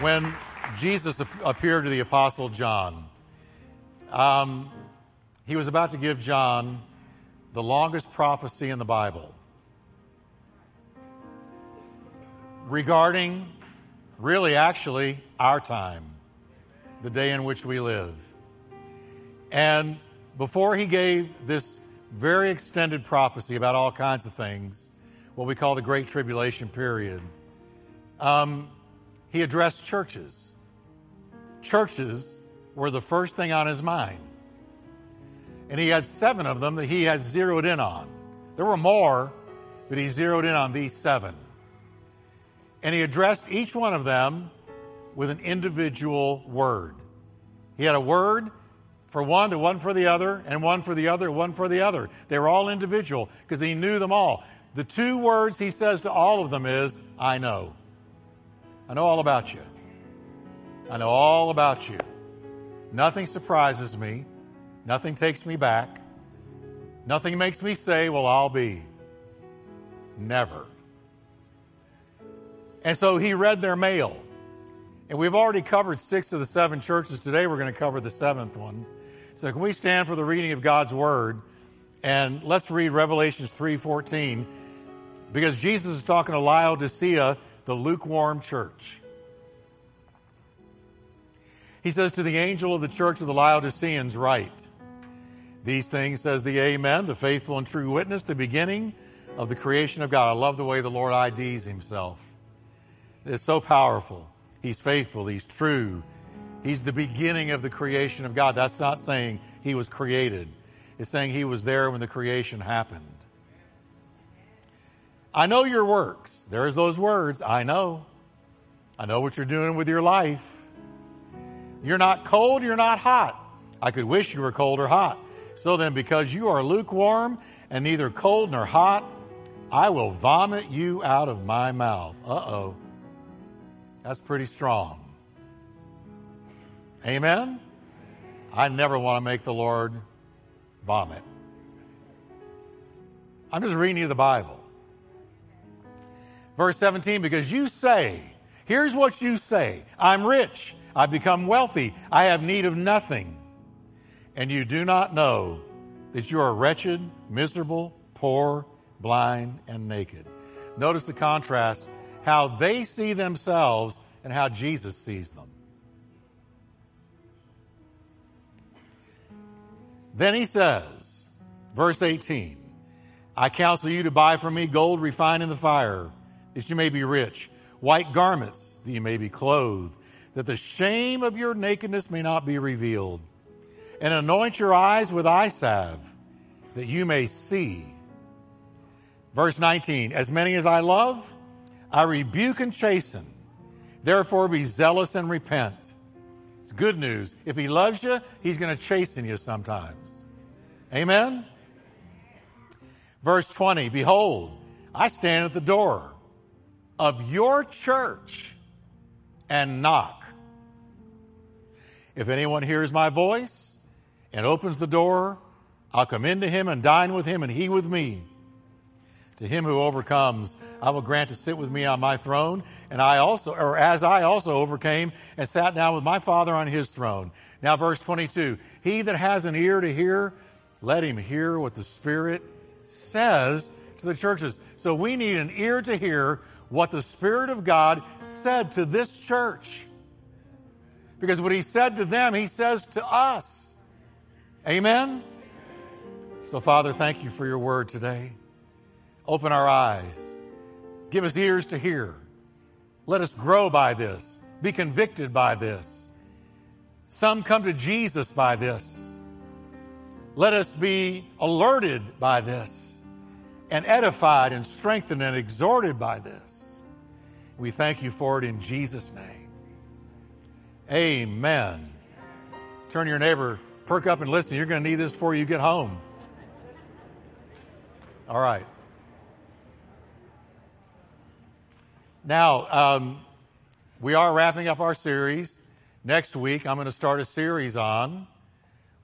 when Jesus appeared to the Apostle John, um, he was about to give John the longest prophecy in the Bible regarding, really, actually, our time, the day in which we live. And before he gave this very extended prophecy about all kinds of things, what we call the Great Tribulation period, um, he addressed churches. Churches were the first thing on his mind. And he had seven of them that he had zeroed in on. There were more, but he zeroed in on these seven. And he addressed each one of them with an individual word. He had a word for one, the one for the other, and one for the other, one for the other. They were all individual because he knew them all. The two words he says to all of them is, I know. I know all about you. I know all about you. Nothing surprises me. Nothing takes me back. Nothing makes me say, well, I'll be. Never. And so he read their mail. And we've already covered six of the seven churches. Today we're going to cover the seventh one. So can we stand for the reading of God's word? And let's read Revelations 3:14 because Jesus is talking to Laodicea the lukewarm church. He says to the angel of the church of the Laodiceans, write, These things says the Amen, the faithful and true witness, the beginning of the creation of God. I love the way the Lord IDs himself. It's so powerful. He's faithful, he's true. He's the beginning of the creation of God. That's not saying he was created. It's saying he was there when the creation happened. I know your works. There's those words. I know. I know what you're doing with your life. You're not cold, you're not hot. I could wish you were cold or hot. So then, because you are lukewarm and neither cold nor hot, I will vomit you out of my mouth. Uh oh. That's pretty strong. Amen? I never want to make the Lord vomit. I'm just reading you the Bible. Verse 17, because you say, here's what you say I'm rich, I've become wealthy, I have need of nothing. And you do not know that you are wretched, miserable, poor, blind, and naked. Notice the contrast how they see themselves and how Jesus sees them. Then he says, verse 18, I counsel you to buy from me gold refined in the fire that you may be rich, white garments, that you may be clothed, that the shame of your nakedness may not be revealed, and anoint your eyes with eye salve, that you may see. Verse 19, as many as I love, I rebuke and chasten. Therefore be zealous and repent. It's good news. If he loves you, he's going to chasten you sometimes. Amen? Verse 20, behold, I stand at the door of your church and knock. If anyone hears my voice and opens the door, I'll come into him and dine with him and he with me. To him who overcomes, I will grant to sit with me on my throne, and I also, or as I also overcame and sat down with my Father on his throne. Now, verse 22 He that has an ear to hear, let him hear what the Spirit says to the churches. So we need an ear to hear what the Spirit of God said to this church. Because what He said to them, He says to us. Amen? So, Father, thank you for your word today. Open our eyes. Give us ears to hear. Let us grow by this. Be convicted by this. Some come to Jesus by this. Let us be alerted by this and edified and strengthened and exhorted by this. We thank you for it in Jesus' name. Amen. Turn to your neighbor, perk up and listen. You're going to need this before you get home. All right. Now, um, we are wrapping up our series. Next week, I'm going to start a series on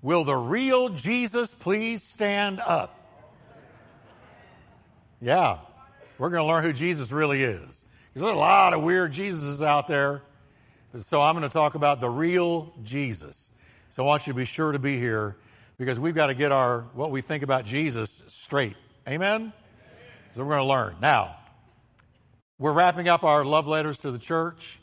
Will the real Jesus please stand up? Yeah, we're going to learn who Jesus really is. There's a lot of weird Jesuses out there. So I'm going to talk about the real Jesus. So I want you to be sure to be here because we've got to get our what we think about Jesus straight. Amen? So we're going to learn. Now, we're wrapping up our love letters to the church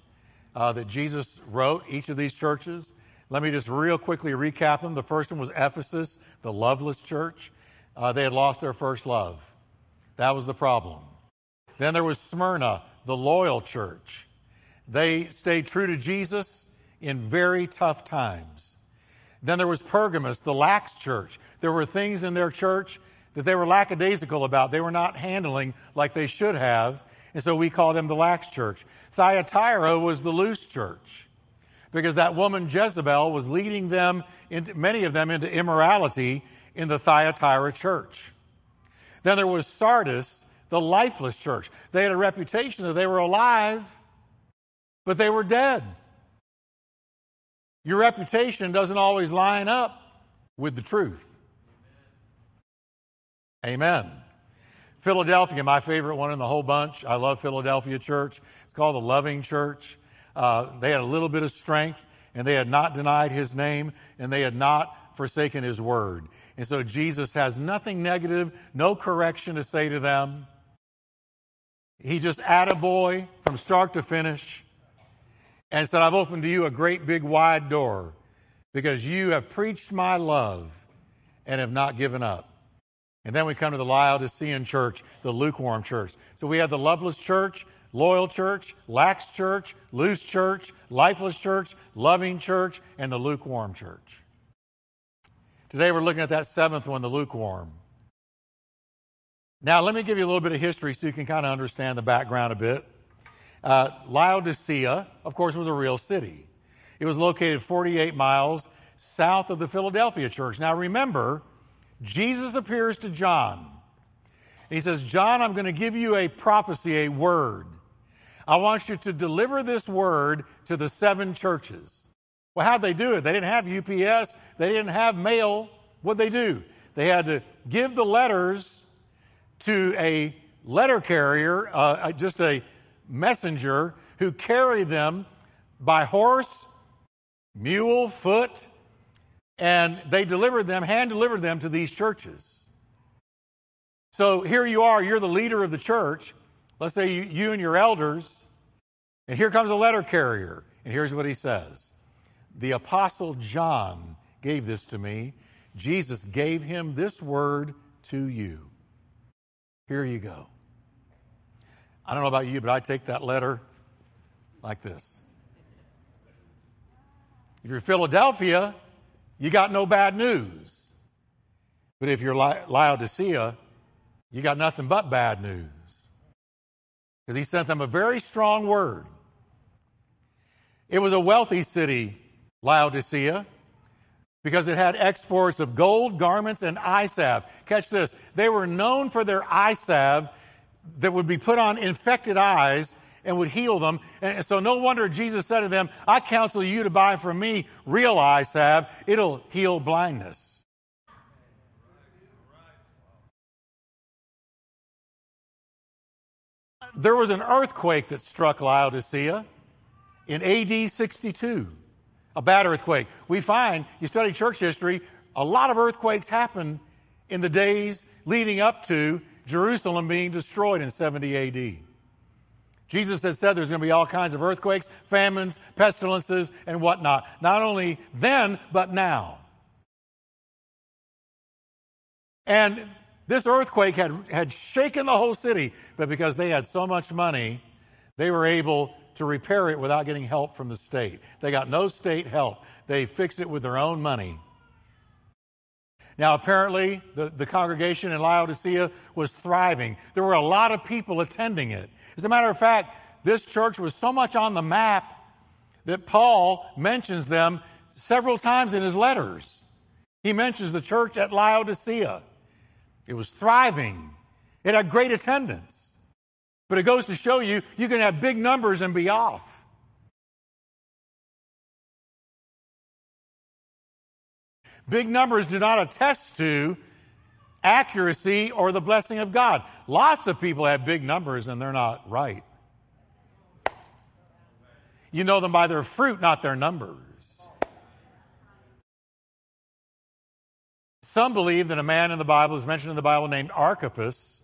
uh, that Jesus wrote, each of these churches. Let me just real quickly recap them. The first one was Ephesus, the loveless church. Uh, they had lost their first love. That was the problem. Then there was Smyrna, the loyal church. They stayed true to Jesus in very tough times. Then there was Pergamos, the lax church. There were things in their church that they were lackadaisical about. They were not handling like they should have. And so we call them the lax church. Thyatira was the loose church because that woman Jezebel was leading them, into, many of them, into immorality in the Thyatira church. Then there was Sardis, the lifeless church. They had a reputation that they were alive, but they were dead. Your reputation doesn't always line up with the truth. Amen. Philadelphia, my favorite one in the whole bunch. I love Philadelphia Church. It's called the Loving Church. Uh, they had a little bit of strength, and they had not denied his name, and they had not forsaken his word. And so Jesus has nothing negative, no correction to say to them. He just add a boy from start to finish and said, I've opened to you a great big wide door because you have preached my love and have not given up. And then we come to the Laodicean church, the lukewarm church. So we have the loveless church, loyal church, lax church, loose church, lifeless church, loving church, and the lukewarm church. Today we're looking at that seventh one, the lukewarm. Now, let me give you a little bit of history so you can kind of understand the background a bit. Uh, Laodicea, of course, was a real city. It was located 48 miles south of the Philadelphia church. Now, remember, Jesus appears to John. He says, John, I'm going to give you a prophecy, a word. I want you to deliver this word to the seven churches. Well, how'd they do it? They didn't have UPS, they didn't have mail. What'd they do? They had to give the letters to a letter carrier, uh, uh, just a messenger who carried them by horse, mule, foot, and they delivered them, hand delivered them to these churches. So here you are, you're the leader of the church. Let's say you, you and your elders, and here comes a letter carrier, and here's what he says The Apostle John gave this to me. Jesus gave him this word to you. Here you go. I don't know about you, but I take that letter like this. If you're Philadelphia, you got no bad news. But if you're Laodicea, you got nothing but bad news. Because he sent them a very strong word. It was a wealthy city, Laodicea because it had exports of gold, garments, and eye salve. Catch this. They were known for their eye salve that would be put on infected eyes and would heal them. And so no wonder Jesus said to them, I counsel you to buy from me real eye salve. It'll heal blindness. There was an earthquake that struck Laodicea in AD 62 a bad earthquake. We find, you study church history, a lot of earthquakes happen in the days leading up to Jerusalem being destroyed in 70 AD. Jesus had said there's going to be all kinds of earthquakes, famines, pestilences, and whatnot. Not only then, but now. And this earthquake had, had shaken the whole city, but because they had so much money, they were able to repair it without getting help from the state. They got no state help. They fixed it with their own money. Now, apparently, the, the congregation in Laodicea was thriving. There were a lot of people attending it. As a matter of fact, this church was so much on the map that Paul mentions them several times in his letters. He mentions the church at Laodicea. It was thriving, it had great attendance. But it goes to show you, you can have big numbers and be off. Big numbers do not attest to accuracy or the blessing of God. Lots of people have big numbers and they're not right. You know them by their fruit, not their numbers. Some believe that a man in the Bible is mentioned in the Bible named Archippus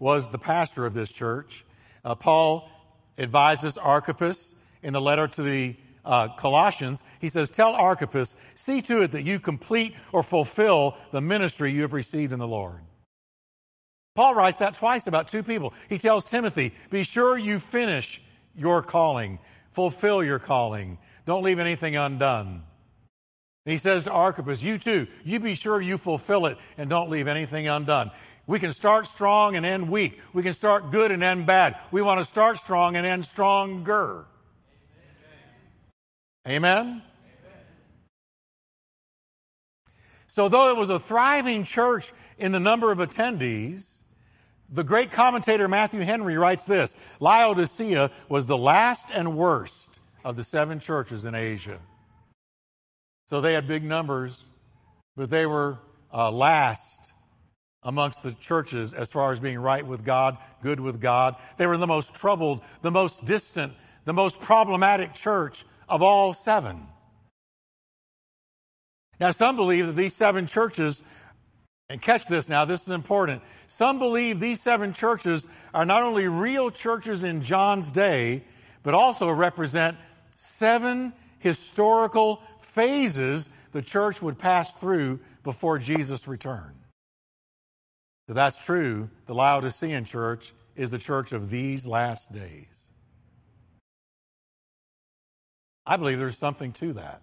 was the pastor of this church. Uh, Paul advises Archippus in the letter to the uh, Colossians. He says, Tell Archippus, see to it that you complete or fulfill the ministry you have received in the Lord. Paul writes that twice about two people. He tells Timothy, Be sure you finish your calling, fulfill your calling, don't leave anything undone. He says to Archippus, You too, you be sure you fulfill it and don't leave anything undone. We can start strong and end weak. We can start good and end bad. We want to start strong and end stronger. Amen? Amen? So, though it was a thriving church in the number of attendees, the great commentator Matthew Henry writes this Laodicea was the last and worst of the seven churches in Asia. So they had big numbers, but they were uh, last amongst the churches as far as being right with God, good with God. They were the most troubled, the most distant, the most problematic church of all seven. Now, some believe that these seven churches, and catch this now, this is important. Some believe these seven churches are not only real churches in John's day, but also represent seven historical phases the church would pass through before Jesus returned. That's true, the Laodicean church is the church of these last days. I believe there's something to that,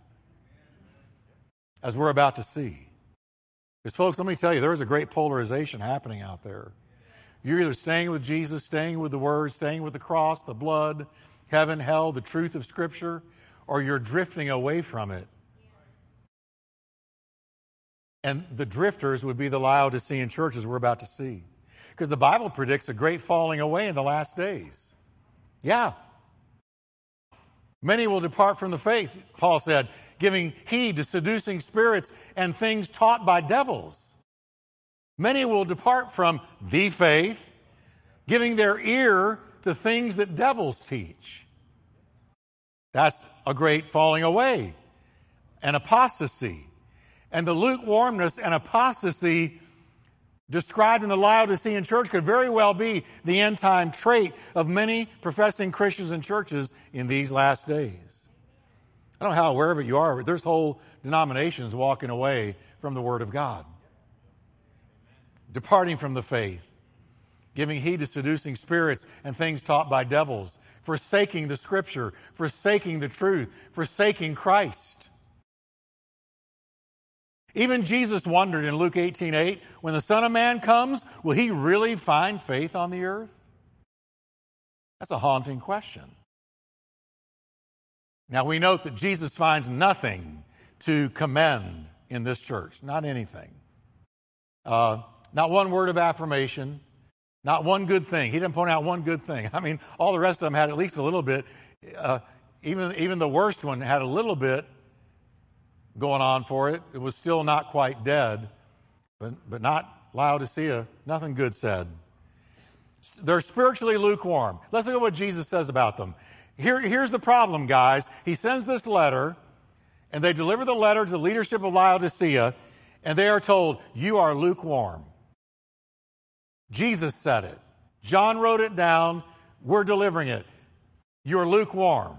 as we're about to see. Because, folks, let me tell you, there is a great polarization happening out there. You're either staying with Jesus, staying with the Word, staying with the cross, the blood, heaven, hell, the truth of Scripture, or you're drifting away from it. And the drifters would be the Laodicean churches we're about to see. Because the Bible predicts a great falling away in the last days. Yeah. Many will depart from the faith, Paul said, giving heed to seducing spirits and things taught by devils. Many will depart from the faith, giving their ear to things that devils teach. That's a great falling away, an apostasy. And the lukewarmness and apostasy described in the Laodicean church could very well be the end time trait of many professing Christians and churches in these last days. I don't know how, wherever you are, there's whole denominations walking away from the Word of God, departing from the faith, giving heed to seducing spirits and things taught by devils, forsaking the Scripture, forsaking the truth, forsaking Christ. Even Jesus wondered in Luke 18 8, when the Son of Man comes, will he really find faith on the earth? That's a haunting question. Now we note that Jesus finds nothing to commend in this church, not anything. Uh, not one word of affirmation, not one good thing. He didn't point out one good thing. I mean, all the rest of them had at least a little bit. Uh, even, even the worst one had a little bit going on for it. It was still not quite dead, but, but not Laodicea. Nothing good said. They're spiritually lukewarm. Let's look at what Jesus says about them. Here, here's the problem, guys. He sends this letter, and they deliver the letter to the leadership of Laodicea, and they are told, You are lukewarm. Jesus said it. John wrote it down. We're delivering it. You're lukewarm.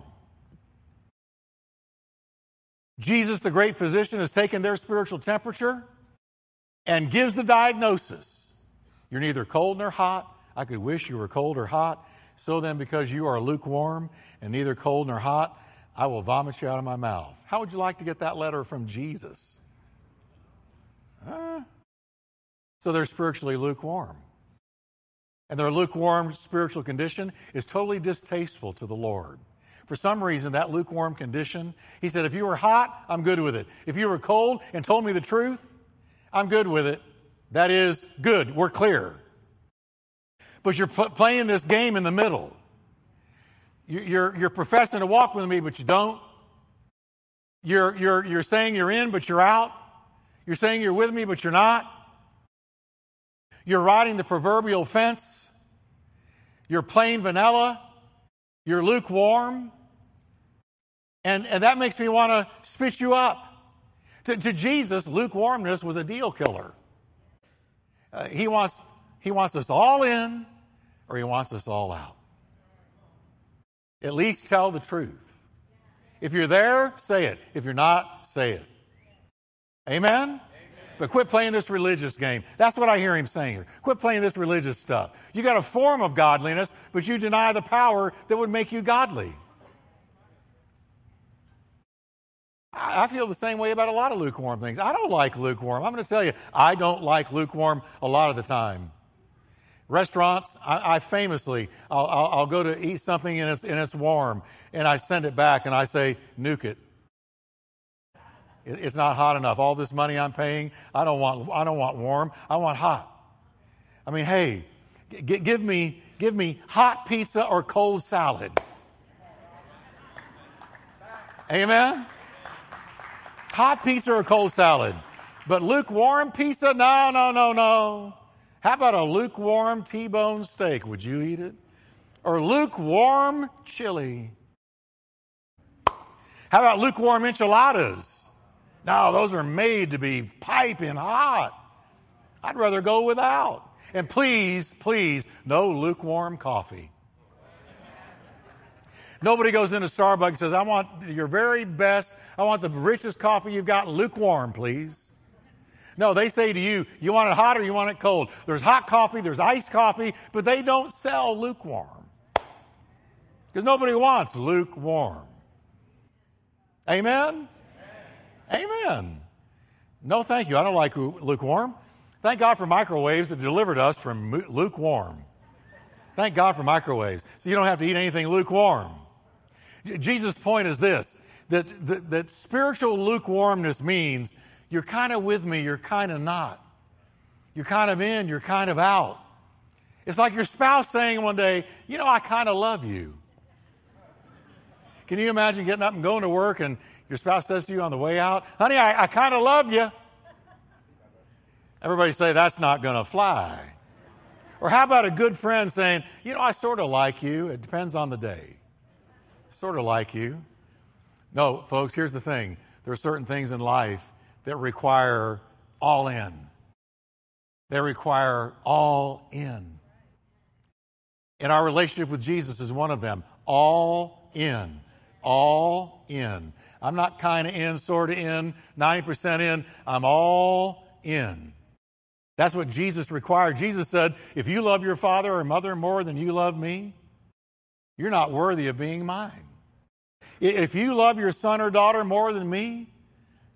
Jesus, the great physician, has taken their spiritual temperature and gives the diagnosis. You're neither cold nor hot. I could wish you were cold or hot. So then, because you are lukewarm and neither cold nor hot, I will vomit you out of my mouth. How would you like to get that letter from Jesus? Huh? So they're spiritually lukewarm. And their lukewarm spiritual condition is totally distasteful to the Lord. For some reason, that lukewarm condition, he said, if you were hot, I'm good with it. If you were cold and told me the truth, I'm good with it. That is good. We're clear. But you're playing this game in the middle. You're, you're professing to walk with me, but you don't. You're, you're, you're saying you're in, but you're out. You're saying you're with me, but you're not. You're riding the proverbial fence. You're plain vanilla. You're lukewarm. And, and that makes me want to spit you up. To, to Jesus, lukewarmness was a deal killer. Uh, he, wants, he wants us all in or he wants us all out. At least tell the truth. If you're there, say it. If you're not, say it. Amen? But quit playing this religious game. That's what I hear him saying here. Quit playing this religious stuff. You got a form of godliness, but you deny the power that would make you godly. I feel the same way about a lot of lukewarm things. I don't like lukewarm. I'm going to tell you, I don't like lukewarm a lot of the time. Restaurants, I, I famously, I'll, I'll, I'll, go to eat something and it's, and it's warm, and I send it back and I say, nuke it. It. It's not hot enough. All this money I'm paying, I don't want, I don't want warm. I want hot. I mean, hey, g- give me, give me hot pizza or cold salad. Amen? Hot pizza or cold salad. But lukewarm pizza? No, no, no, no. How about a lukewarm T bone steak? Would you eat it? Or lukewarm chili? How about lukewarm enchiladas? No, those are made to be piping hot. I'd rather go without. And please, please, no lukewarm coffee. Nobody goes into Starbucks and says, I want your very best, I want the richest coffee you've got lukewarm, please. No, they say to you, you want it hot or you want it cold. There's hot coffee, there's iced coffee, but they don't sell lukewarm. Because nobody wants lukewarm. Amen? Amen? No, thank you. I don't like lukewarm. Thank God for microwaves that delivered us from lukewarm. Thank God for microwaves. So you don't have to eat anything lukewarm. Jesus' point is this that, that, that spiritual lukewarmness means you're kind of with me, you're kind of not. You're kind of in, you're kind of out. It's like your spouse saying one day, You know, I kind of love you. Can you imagine getting up and going to work and your spouse says to you on the way out, Honey, I, I kind of love you? Everybody say, That's not going to fly. Or how about a good friend saying, You know, I sort of like you. It depends on the day. Sort of like you. No, folks, here's the thing there are certain things in life that require all in. They require all in. And our relationship with Jesus is one of them. All in. All in. I'm not kind of in, sort of in, 90% in. I'm all in. That's what Jesus required. Jesus said, if you love your father or mother more than you love me, you're not worthy of being mine. If you love your son or daughter more than me,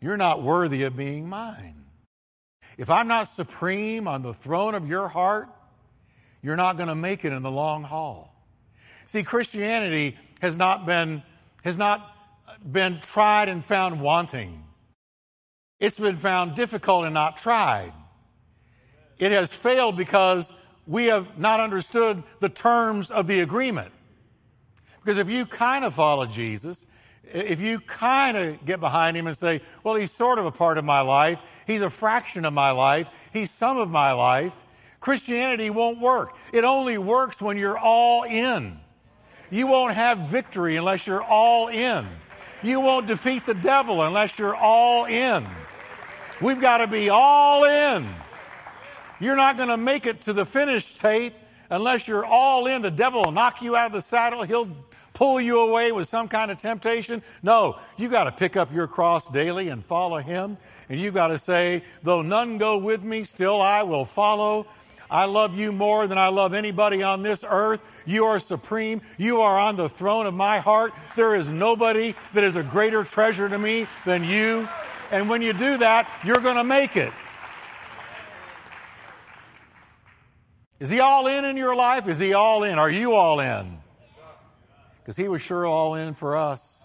you're not worthy of being mine. If I'm not supreme on the throne of your heart, you're not going to make it in the long haul. See, Christianity has not been, has not been tried and found wanting. It's been found difficult and not tried. It has failed because we have not understood the terms of the agreement. Because if you kind of follow Jesus, if you kind of get behind him and say, well, he's sort of a part of my life, he's a fraction of my life, he's some of my life, Christianity won't work. It only works when you're all in. You won't have victory unless you're all in. You won't defeat the devil unless you're all in. We've got to be all in. You're not going to make it to the finish tape unless you're all in. The devil will knock you out of the saddle. He'll pull you away with some kind of temptation. No, you got to pick up your cross daily and follow him. And you got to say, though none go with me, still I will follow. I love you more than I love anybody on this earth. You are supreme. You are on the throne of my heart. There is nobody that is a greater treasure to me than you. And when you do that, you're going to make it. Is he all in in your life? Is he all in? Are you all in? because he was sure all in for us.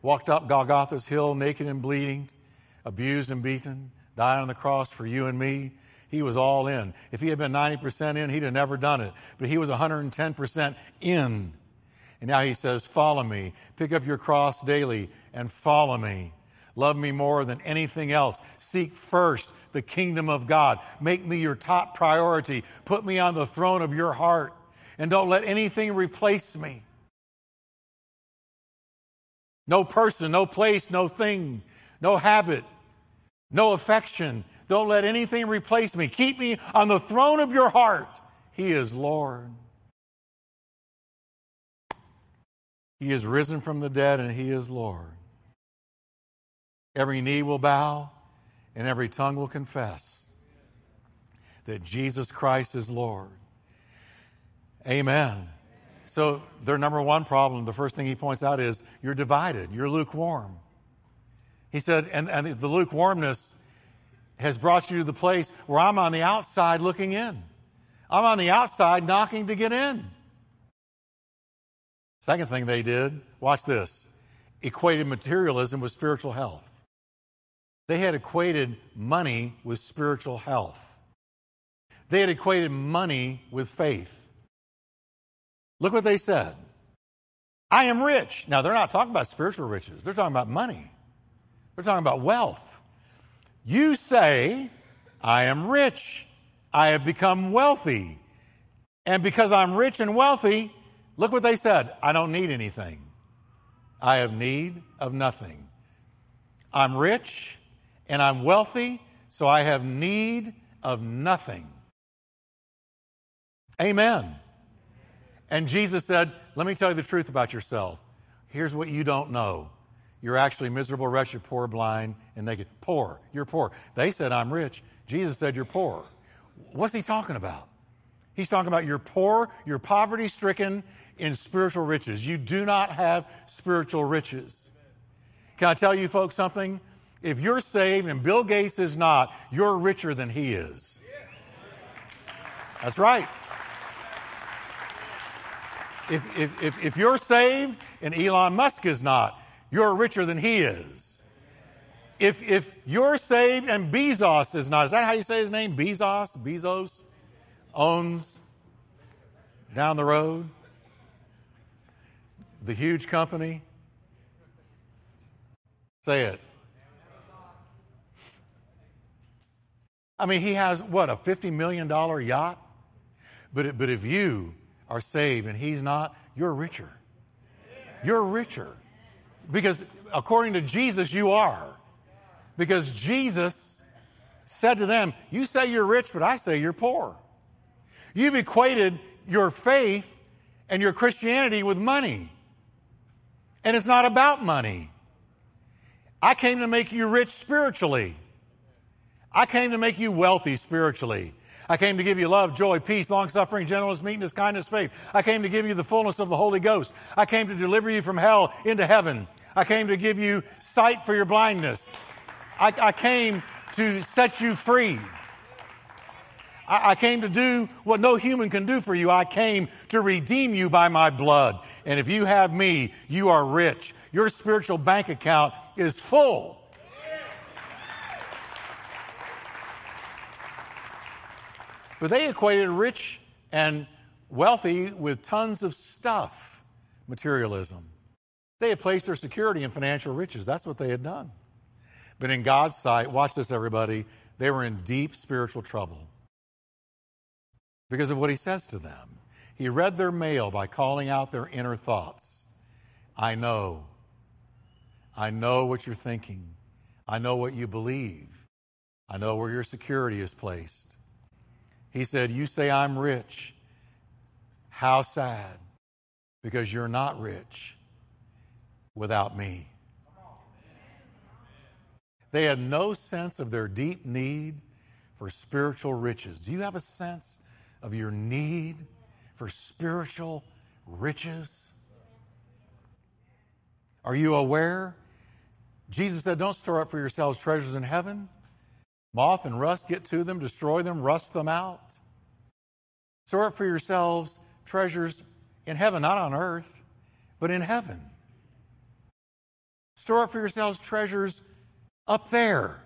Walked up Golgotha's hill naked and bleeding, abused and beaten, died on the cross for you and me. He was all in. If he had been 90% in, he'd have never done it. But he was 110% in. And now he says, Follow me. Pick up your cross daily and follow me. Love me more than anything else. Seek first the kingdom of God. Make me your top priority. Put me on the throne of your heart. And don't let anything replace me. No person, no place, no thing, no habit, no affection. Don't let anything replace me. Keep me on the throne of your heart. He is Lord. He is risen from the dead and He is Lord. Every knee will bow and every tongue will confess that Jesus Christ is Lord. Amen. So, their number one problem, the first thing he points out is you're divided, you're lukewarm. He said, and, and the lukewarmness has brought you to the place where I'm on the outside looking in. I'm on the outside knocking to get in. Second thing they did, watch this, equated materialism with spiritual health. They had equated money with spiritual health. They had equated money with faith. Look what they said. I am rich. Now, they're not talking about spiritual riches, they're talking about money, they're talking about wealth. You say, I am rich. I have become wealthy. And because I'm rich and wealthy, look what they said I don't need anything. I have need of nothing. I'm rich and I'm wealthy, so I have need of nothing. Amen. And Jesus said, Let me tell you the truth about yourself. Here's what you don't know. You're actually miserable, wretched, poor, blind, and naked. Poor. You're poor. They said, I'm rich. Jesus said, You're poor. What's he talking about? He's talking about you're poor, you're poverty stricken in spiritual riches. You do not have spiritual riches. Can I tell you folks something? If you're saved and Bill Gates is not, you're richer than he is. That's right. If, if, if, if you're saved and Elon Musk is not, you're richer than he is. If, if you're saved and Bezos is not, is that how you say his name? Bezos? Bezos? Owns down the road? The huge company? Say it. I mean, he has what, a $50 million yacht? But, but if you are saved and he's not, you're richer. You're richer. Because according to Jesus, you are. Because Jesus said to them, You say you're rich, but I say you're poor. You've equated your faith and your Christianity with money. And it's not about money. I came to make you rich spiritually. I came to make you wealthy spiritually. I came to give you love, joy, peace, long suffering, gentleness, meekness, kindness, faith. I came to give you the fullness of the Holy Ghost. I came to deliver you from hell into heaven. I came to give you sight for your blindness. I, I came to set you free. I, I came to do what no human can do for you. I came to redeem you by my blood. And if you have me, you are rich. Your spiritual bank account is full. But they equated rich and wealthy with tons of stuff, materialism. They had placed their security in financial riches. That's what they had done. But in God's sight, watch this, everybody, they were in deep spiritual trouble because of what he says to them. He read their mail by calling out their inner thoughts. I know. I know what you're thinking. I know what you believe. I know where your security is placed. He said, You say I'm rich. How sad, because you're not rich without me. They had no sense of their deep need for spiritual riches. Do you have a sense of your need for spiritual riches? Are you aware? Jesus said, Don't store up for yourselves treasures in heaven Moth and rust get to them, destroy them, rust them out. Store up for yourselves treasures in heaven, not on earth, but in heaven. Store up for yourselves treasures up there.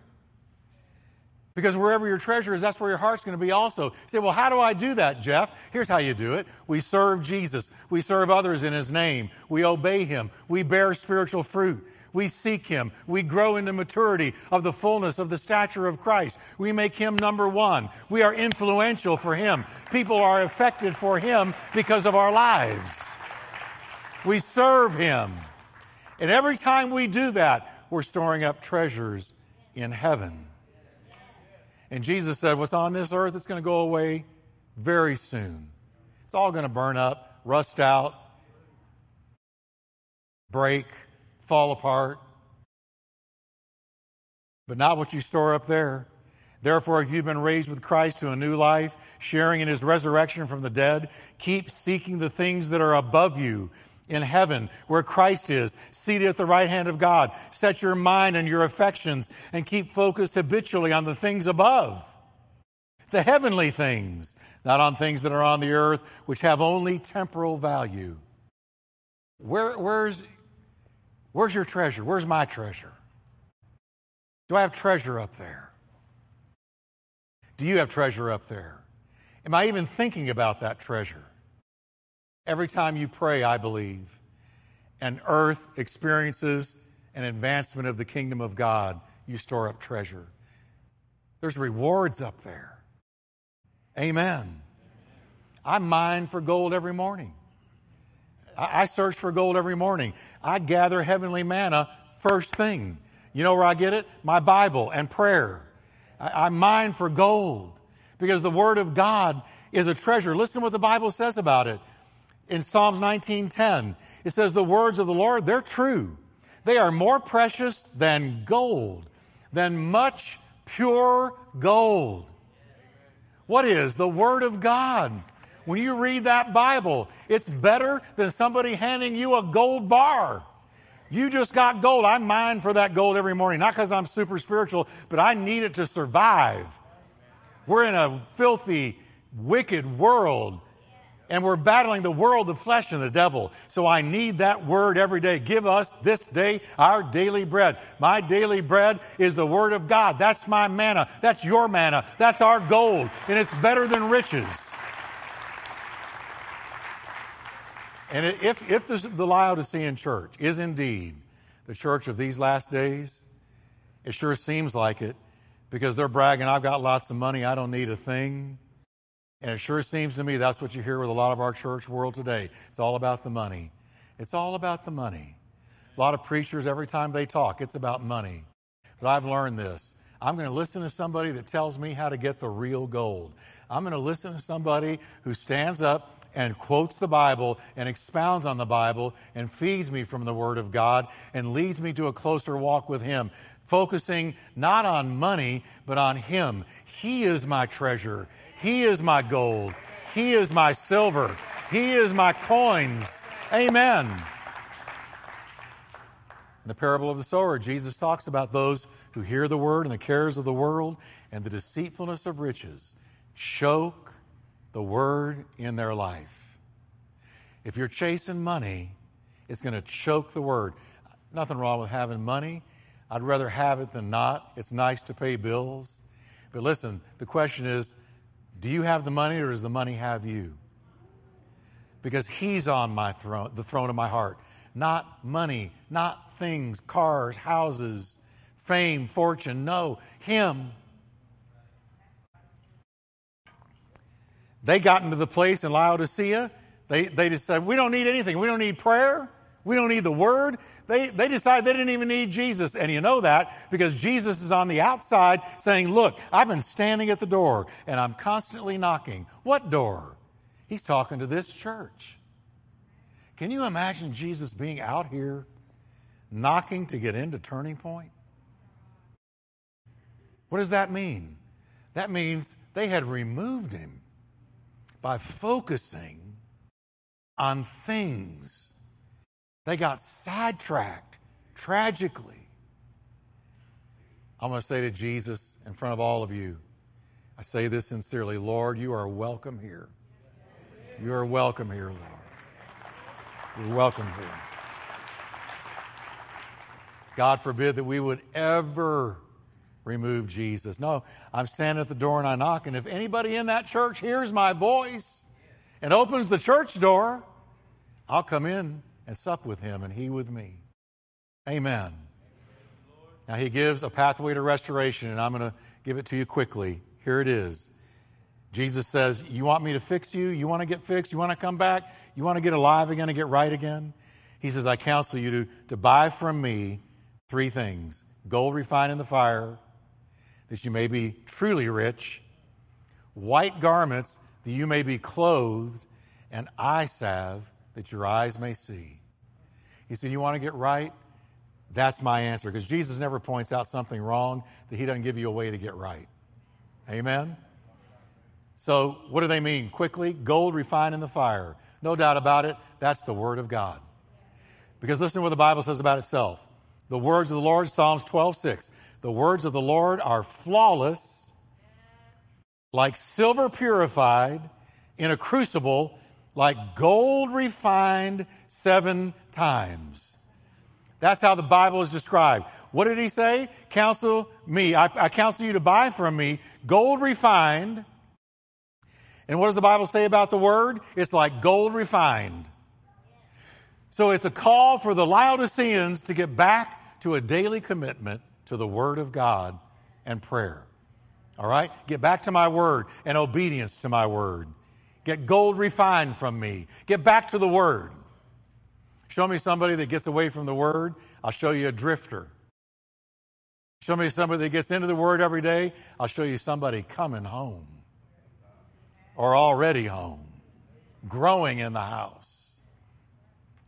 Because wherever your treasure is, that's where your heart's going to be also. You say, well, how do I do that, Jeff? Here's how you do it. We serve Jesus. We serve others in His name. We obey Him. We bear spiritual fruit. We seek Him. We grow into maturity of the fullness of the stature of Christ. We make Him number one. We are influential for Him. People are affected for Him because of our lives. We serve Him. And every time we do that, we're storing up treasures in heaven. And Jesus said, What's on this earth, it's going to go away very soon. It's all going to burn up, rust out, break, fall apart. But not what you store up there. Therefore, if you've been raised with Christ to a new life, sharing in his resurrection from the dead, keep seeking the things that are above you in heaven, where Christ is, seated at the right hand of God. Set your mind and your affections and keep focused habitually on the things above, the heavenly things, not on things that are on the earth, which have only temporal value. Where, where's, where's your treasure? Where's my treasure? Do I have treasure up there? Do you have treasure up there? Am I even thinking about that treasure? Every time you pray, I believe, and earth experiences an advancement of the kingdom of God, you store up treasure. There's rewards up there. Amen. I mine for gold every morning. I search for gold every morning. I gather heavenly manna first thing. You know where I get it? My Bible and prayer. I, mine for gold because the Word of God is a treasure. Listen to what the Bible says about it. In Psalms 19:10, it says, "The words of the Lord, they're true. They are more precious than gold, than much pure gold." What is the Word of God? When you read that Bible, it's better than somebody handing you a gold bar. You just got gold. I mine for that gold every morning, not because I'm super spiritual, but I need it to survive. We're in a filthy, wicked world, and we're battling the world, the flesh, and the devil. So I need that word every day. Give us this day our daily bread. My daily bread is the word of God. That's my manna. That's your manna. That's our gold, and it's better than riches. And if, if this, the Laodicean church is indeed the church of these last days, it sure seems like it because they're bragging, I've got lots of money, I don't need a thing. And it sure seems to me that's what you hear with a lot of our church world today. It's all about the money. It's all about the money. A lot of preachers, every time they talk, it's about money. But I've learned this. I'm going to listen to somebody that tells me how to get the real gold. I'm going to listen to somebody who stands up and quotes the Bible and expounds on the Bible and feeds me from the Word of God and leads me to a closer walk with Him, focusing not on money, but on Him. He is my treasure. He is my gold. He is my silver. He is my coins. Amen. In the parable of the sower, Jesus talks about those who hear the word and the cares of the world and the deceitfulness of riches choke the word in their life. If you're chasing money, it's going to choke the word. Nothing wrong with having money. I'd rather have it than not. It's nice to pay bills. But listen, the question is do you have the money or does the money have you? Because He's on my throne, the throne of my heart. Not money, not things, cars, houses, fame, fortune. No, Him. They got into the place in Laodicea. They, they just said, We don't need anything. We don't need prayer. We don't need the word. They, they decided they didn't even need Jesus. And you know that because Jesus is on the outside saying, Look, I've been standing at the door and I'm constantly knocking. What door? He's talking to this church. Can you imagine Jesus being out here knocking to get into Turning Point? What does that mean? That means they had removed him by focusing on things. They got sidetracked tragically. I'm going to say to Jesus in front of all of you, I say this sincerely Lord, you are welcome here. You are welcome here, Lord. You're welcome here. God forbid that we would ever remove Jesus. No, I'm standing at the door and I knock, and if anybody in that church hears my voice and opens the church door, I'll come in and sup with him and he with me. Amen. Now he gives a pathway to restoration, and I'm going to give it to you quickly. Here it is. Jesus says, You want me to fix you? You want to get fixed? You want to come back? You want to get alive again and get right again? He says, I counsel you to, to buy from me three things gold refined in the fire, that you may be truly rich, white garments, that you may be clothed, and eye salve, that your eyes may see. He said, You want to get right? That's my answer. Because Jesus never points out something wrong that he doesn't give you a way to get right. Amen? So, what do they mean? Quickly, gold refined in the fire. No doubt about it, that's the Word of God. Because listen to what the Bible says about itself. The words of the Lord, Psalms 12, 6. The words of the Lord are flawless, like silver purified in a crucible, like gold refined seven times. That's how the Bible is described. What did he say? Counsel me. I, I counsel you to buy from me gold refined. And what does the Bible say about the word? It's like gold refined. So it's a call for the Laodiceans to get back to a daily commitment to the Word of God and prayer. All right? Get back to my Word and obedience to my Word. Get gold refined from me. Get back to the Word. Show me somebody that gets away from the Word, I'll show you a drifter. Show me somebody that gets into the Word every day, I'll show you somebody coming home or already home, growing in the house.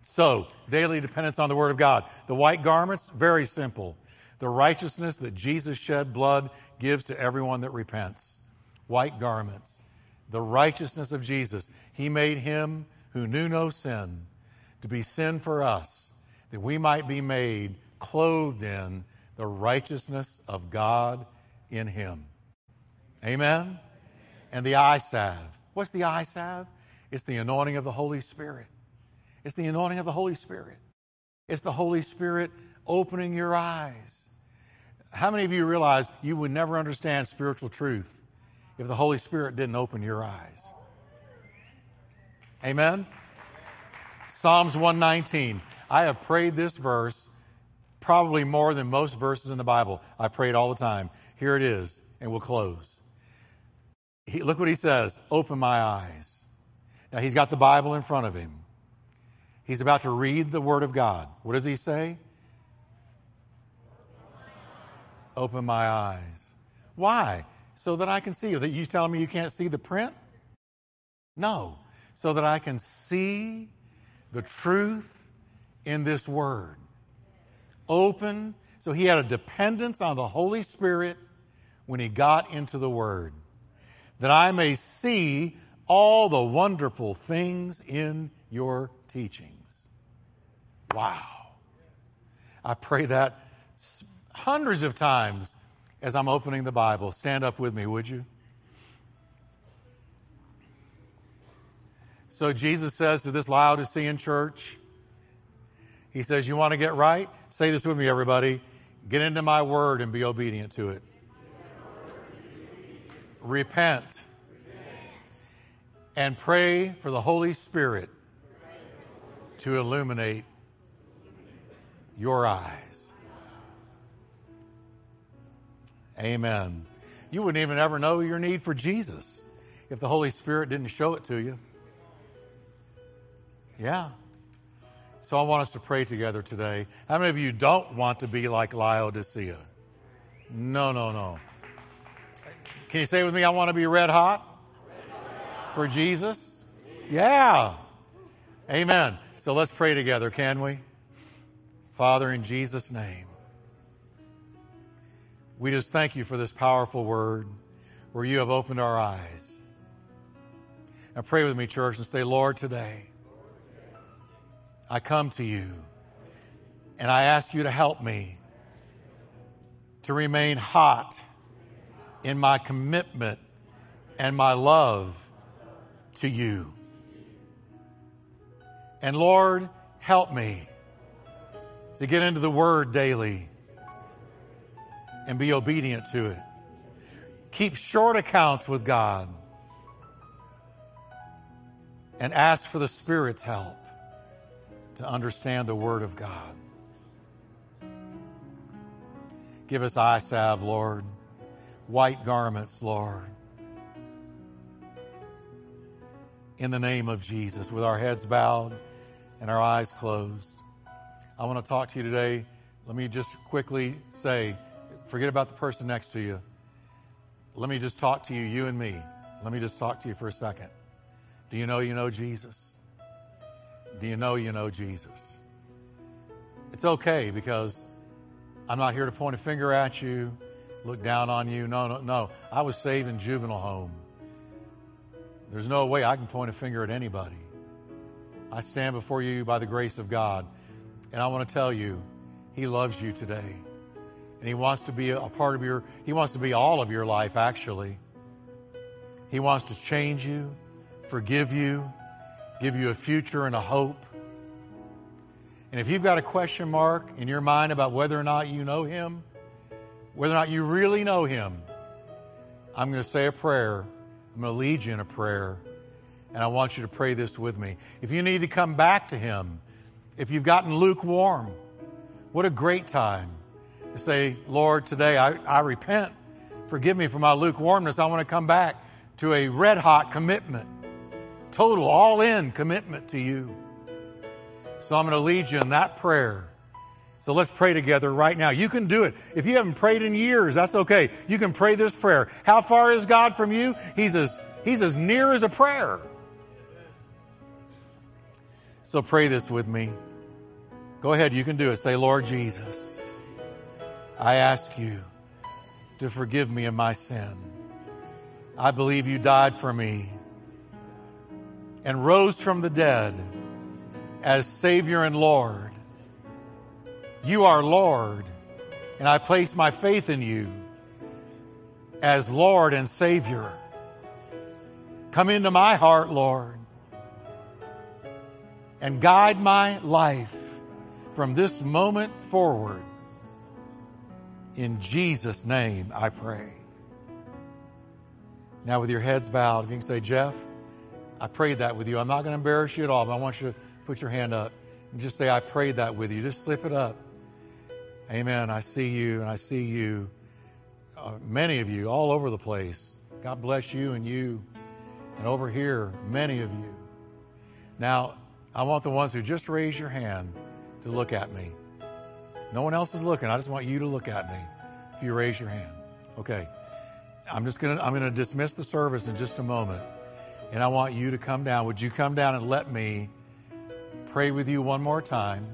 So, daily dependence on the Word of God. The white garments, very simple. The righteousness that Jesus shed blood gives to everyone that repents. White garments. The righteousness of Jesus. He made him who knew no sin to be sin for us, that we might be made clothed in the righteousness of God in him. Amen? And the eye salve. What's the eye salve? It's the anointing of the Holy Spirit. It's the anointing of the Holy Spirit. It's the Holy Spirit opening your eyes. How many of you realize you would never understand spiritual truth if the Holy Spirit didn't open your eyes? Amen? Psalms 119. I have prayed this verse probably more than most verses in the Bible. I pray it all the time. Here it is, and we'll close. He, look what he says Open my eyes. Now, he's got the Bible in front of him. He's about to read the Word of God. What does he say? Open my eyes. Why? So that I can see you. That you telling me you can't see the print? No. So that I can see the truth in this Word. Open. So he had a dependence on the Holy Spirit when he got into the Word. That I may see all the wonderful things in your teachings. Wow. I pray that hundreds of times as I'm opening the Bible. Stand up with me, would you? So Jesus says to this Laodicean church, He says, You want to get right? Say this with me, everybody. Get into my word and be obedient to it. Repent. And pray for the Holy Spirit to illuminate your eyes. Amen. You wouldn't even ever know your need for Jesus if the Holy Spirit didn't show it to you. Yeah. So I want us to pray together today. How many of you don't want to be like Laodicea? No, no, no. Can you say with me, I want to be red hot for Jesus? Yeah. Amen. So let's pray together, can we? Father, in Jesus' name, we just thank you for this powerful word where you have opened our eyes. And pray with me, church, and say, Lord, today I come to you and I ask you to help me to remain hot in my commitment and my love to you. And Lord, help me to get into the Word daily and be obedient to it. Keep short accounts with God and ask for the Spirit's help to understand the Word of God. Give us eye salve, Lord, white garments, Lord. In the name of Jesus, with our heads bowed and our eyes closed. I want to talk to you today. Let me just quickly say, forget about the person next to you. Let me just talk to you, you and me. Let me just talk to you for a second. Do you know you know Jesus? Do you know you know Jesus? It's okay because I'm not here to point a finger at you, look down on you. No, no, no. I was saved in juvenile home. There's no way I can point a finger at anybody. I stand before you by the grace of God, and I want to tell you, He loves you today. And He wants to be a part of your, He wants to be all of your life, actually. He wants to change you, forgive you, give you a future and a hope. And if you've got a question mark in your mind about whether or not you know Him, whether or not you really know Him, I'm going to say a prayer. I'm going to lead you in a prayer. And I want you to pray this with me. If you need to come back to Him, if you've gotten lukewarm, what a great time say, Lord, today I, I repent. Forgive me for my lukewarmness. I want to come back to a red hot commitment, total, all in commitment to you. So I'm going to lead you in that prayer. So let's pray together right now. You can do it. If you haven't prayed in years, that's okay. You can pray this prayer. How far is God from you? He's as, he's as near as a prayer. So pray this with me. Go ahead. You can do it. Say, Lord Jesus, I ask you to forgive me of my sin. I believe you died for me and rose from the dead as Savior and Lord. You are Lord, and I place my faith in you as Lord and Savior. Come into my heart, Lord, and guide my life from this moment forward. In Jesus' name I pray. Now, with your heads bowed, if you can say, Jeff, I prayed that with you. I'm not going to embarrass you at all, but I want you to put your hand up and just say, I prayed that with you. Just slip it up. Amen. I see you and I see you. Uh, many of you all over the place. God bless you and you. And over here, many of you. Now, I want the ones who just raised your hand to look at me. No one else is looking. I just want you to look at me if you raise your hand. Okay. I'm just going to, I'm going to dismiss the service in just a moment. And I want you to come down. Would you come down and let me pray with you one more time,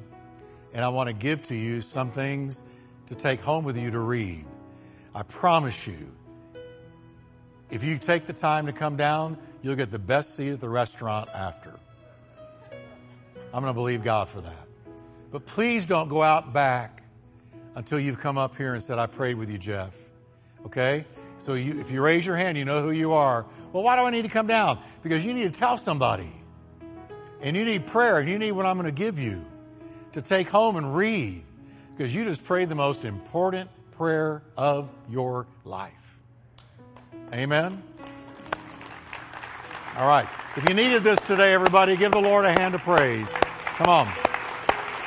and I want to give to you some things to take home with you to read. I promise you, if you take the time to come down, you'll get the best seat at the restaurant after. I'm going to believe God for that. But please don't go out back until you've come up here and said, I prayed with you, Jeff. Okay? So you, if you raise your hand, you know who you are. Well, why do I need to come down? Because you need to tell somebody. And you need prayer, and you need what I'm going to give you to take home and read because you just prayed the most important prayer of your life. Amen? All right. If you needed this today, everybody, give the Lord a hand of praise. Come on.